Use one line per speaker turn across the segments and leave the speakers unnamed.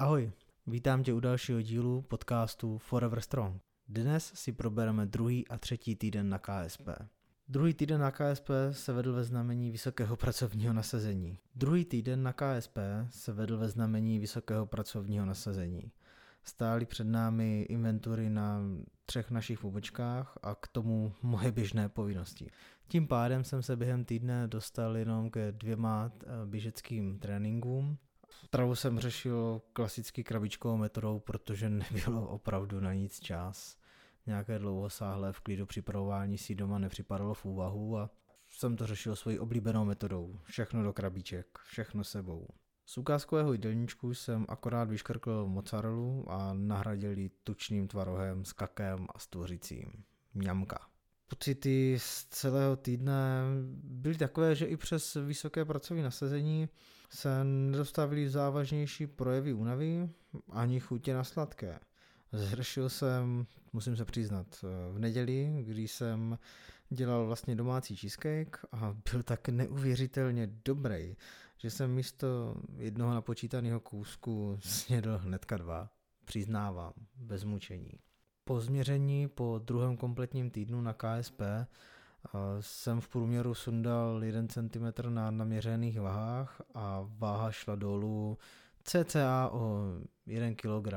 Ahoj, vítám tě u dalšího dílu podcastu Forever Strong. Dnes si probereme druhý a třetí týden na KSP. Druhý týden na KSP se vedl ve znamení vysokého pracovního nasazení. Druhý týden na KSP se vedl ve znamení vysokého pracovního nasazení. Stály před námi inventury na třech našich pobočkách a k tomu moje běžné povinnosti. Tím pádem jsem se během týdne dostal jenom ke dvěma eh, běžeckým tréninkům. Travu jsem řešil klasicky krabičkovou metodou, protože nebylo opravdu na nic čas. Nějaké dlouhosáhlé v klidu připravování si doma nepřipadalo v úvahu a jsem to řešil svojí oblíbenou metodou. Všechno do krabiček, všechno sebou. Z ukázkového jídelníčku jsem akorát vyškrkl mozzarellu a nahradil ji tučným tvarohem s kakem a stvořicím. Mňamka. Pocity z celého týdne byly takové, že i přes vysoké pracovní nasazení se nedostavily závažnější projevy únavy ani chutě na sladké. Zhršil jsem, musím se přiznat, v neděli, kdy jsem dělal vlastně domácí cheesecake a byl tak neuvěřitelně dobrý, že jsem místo jednoho napočítaného kousku snědl hnedka dva. Přiznávám, bez mučení. Po změření po druhém kompletním týdnu na KSP jsem v průměru sundal 1 cm na naměřených váhách a váha šla dolů cca o 1 kg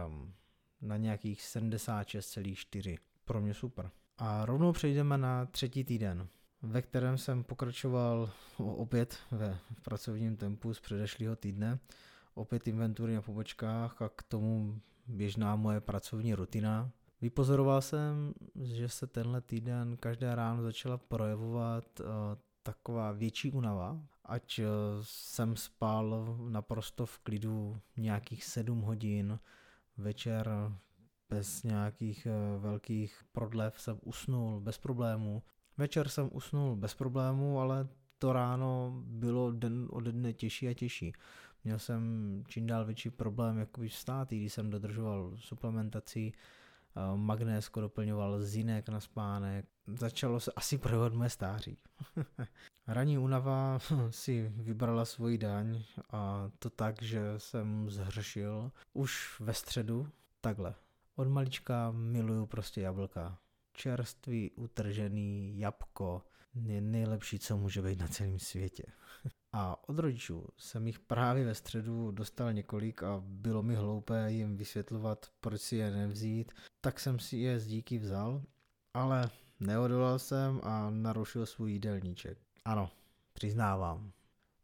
na nějakých 76,4. Pro mě super. A rovnou přejdeme na třetí týden, ve kterém jsem pokračoval opět ve pracovním tempu z předešlého týdne. Opět inventury na pobočkách a k tomu běžná moje pracovní rutina. Vypozoroval jsem, že se tenhle týden každé ráno začala projevovat uh, taková větší únava, ať uh, jsem spal naprosto v klidu nějakých 7 hodin, večer bez nějakých eh, velkých prodlev jsem usnul bez problémů. Večer jsem usnul bez problémů, ale to ráno bylo den ode dne těžší a těžší. Měl jsem čím dál větší problém jakoby vstát, když jsem dodržoval suplementaci, eh, magnésko doplňoval zinek na spánek. Začalo se asi projevovat moje stáří. Ranní únava si vybrala svoji daň a to tak, že jsem zhršil už ve středu takhle. Od malička miluju prostě jablka. Čerstvý, utržený jabko je nejlepší, co může být na celém světě. A od rodičů jsem jich právě ve středu dostal několik a bylo mi hloupé jim vysvětlovat, proč si je nevzít, tak jsem si je z díky vzal, ale neodolal jsem a narušil svůj jídelníček. Ano, přiznávám.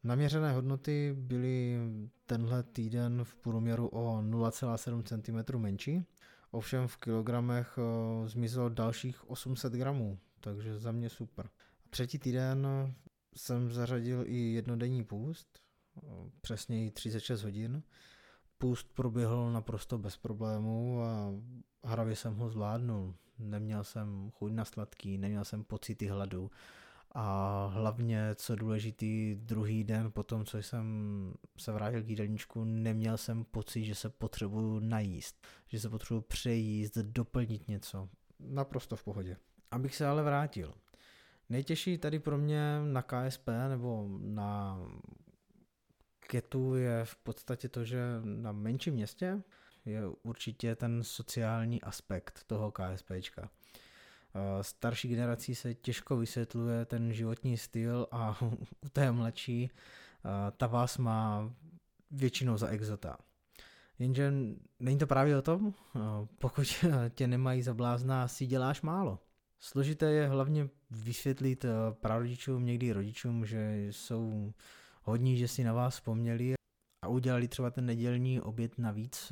Naměřené hodnoty byly tenhle týden v průměru o 0,7 cm menší, ovšem v kilogramech eh, zmizelo dalších 800 gramů, takže za mě super. Třetí týden jsem zařadil i jednodenní půst, přesněji 36 hodin. Půst proběhl naprosto bez problémů a hravě jsem ho zvládnul. Neměl jsem chuť na sladký, neměl jsem pocity hladu a hlavně, co důležitý, druhý den po tom, co jsem se vrátil k jídelníčku, neměl jsem pocit, že se potřebuju najíst, že se potřebuju přejíst, doplnit něco. Naprosto v pohodě. Abych se ale vrátil. Nejtěžší tady pro mě na KSP nebo na Ketu je v podstatě to, že na menším městě je určitě ten sociální aspekt toho KSPčka. Eh, starší generací se těžko vysvětluje ten životní styl a u té mladší eh, ta vás má většinou za exota. Jenže není to právě o tom, eh, pokud tě nemají za blázna, si děláš málo. Složité je hlavně vysvětlit prarodičům, někdy rodičům, že jsou hodní, že si na vás vzpomněli a udělali třeba ten nedělní oběd navíc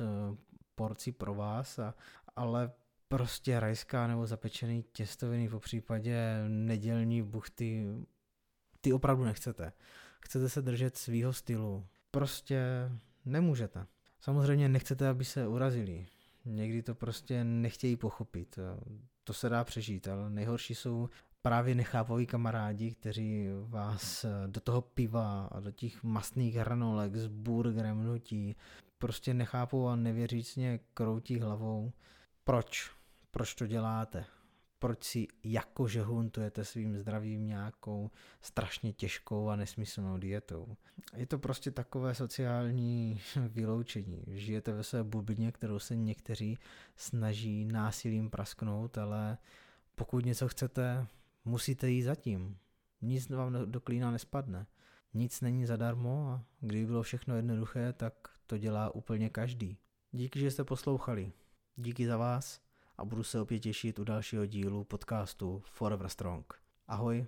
porci pro vás, a, ale prostě rajská nebo zapečený těstoviny, po případě nedělní buchty, ty opravdu nechcete. Chcete se držet svýho stylu. Prostě nemůžete. Samozřejmě nechcete, aby se urazili. Někdy to prostě nechtějí pochopit. To se dá přežít, ale nejhorší jsou právě nechápaví kamarádi, kteří vás do toho piva a do těch mastných hranolek s burgerem nutí. Prostě nechápou a nevěřícně kroutí hlavou. Proč? proč to děláte, proč si jakože huntujete svým zdravím nějakou strašně těžkou a nesmyslnou dietou. Je to prostě takové sociální vyloučení. Žijete ve své bublině, kterou se někteří snaží násilím prasknout, ale pokud něco chcete, musíte jít zatím. Nic vám do klína nespadne. Nic není zadarmo a kdyby bylo všechno jednoduché, tak to dělá úplně každý. Díky, že jste poslouchali. Díky za vás a budu se opět těšit u dalšího dílu podcastu Forever Strong. Ahoj.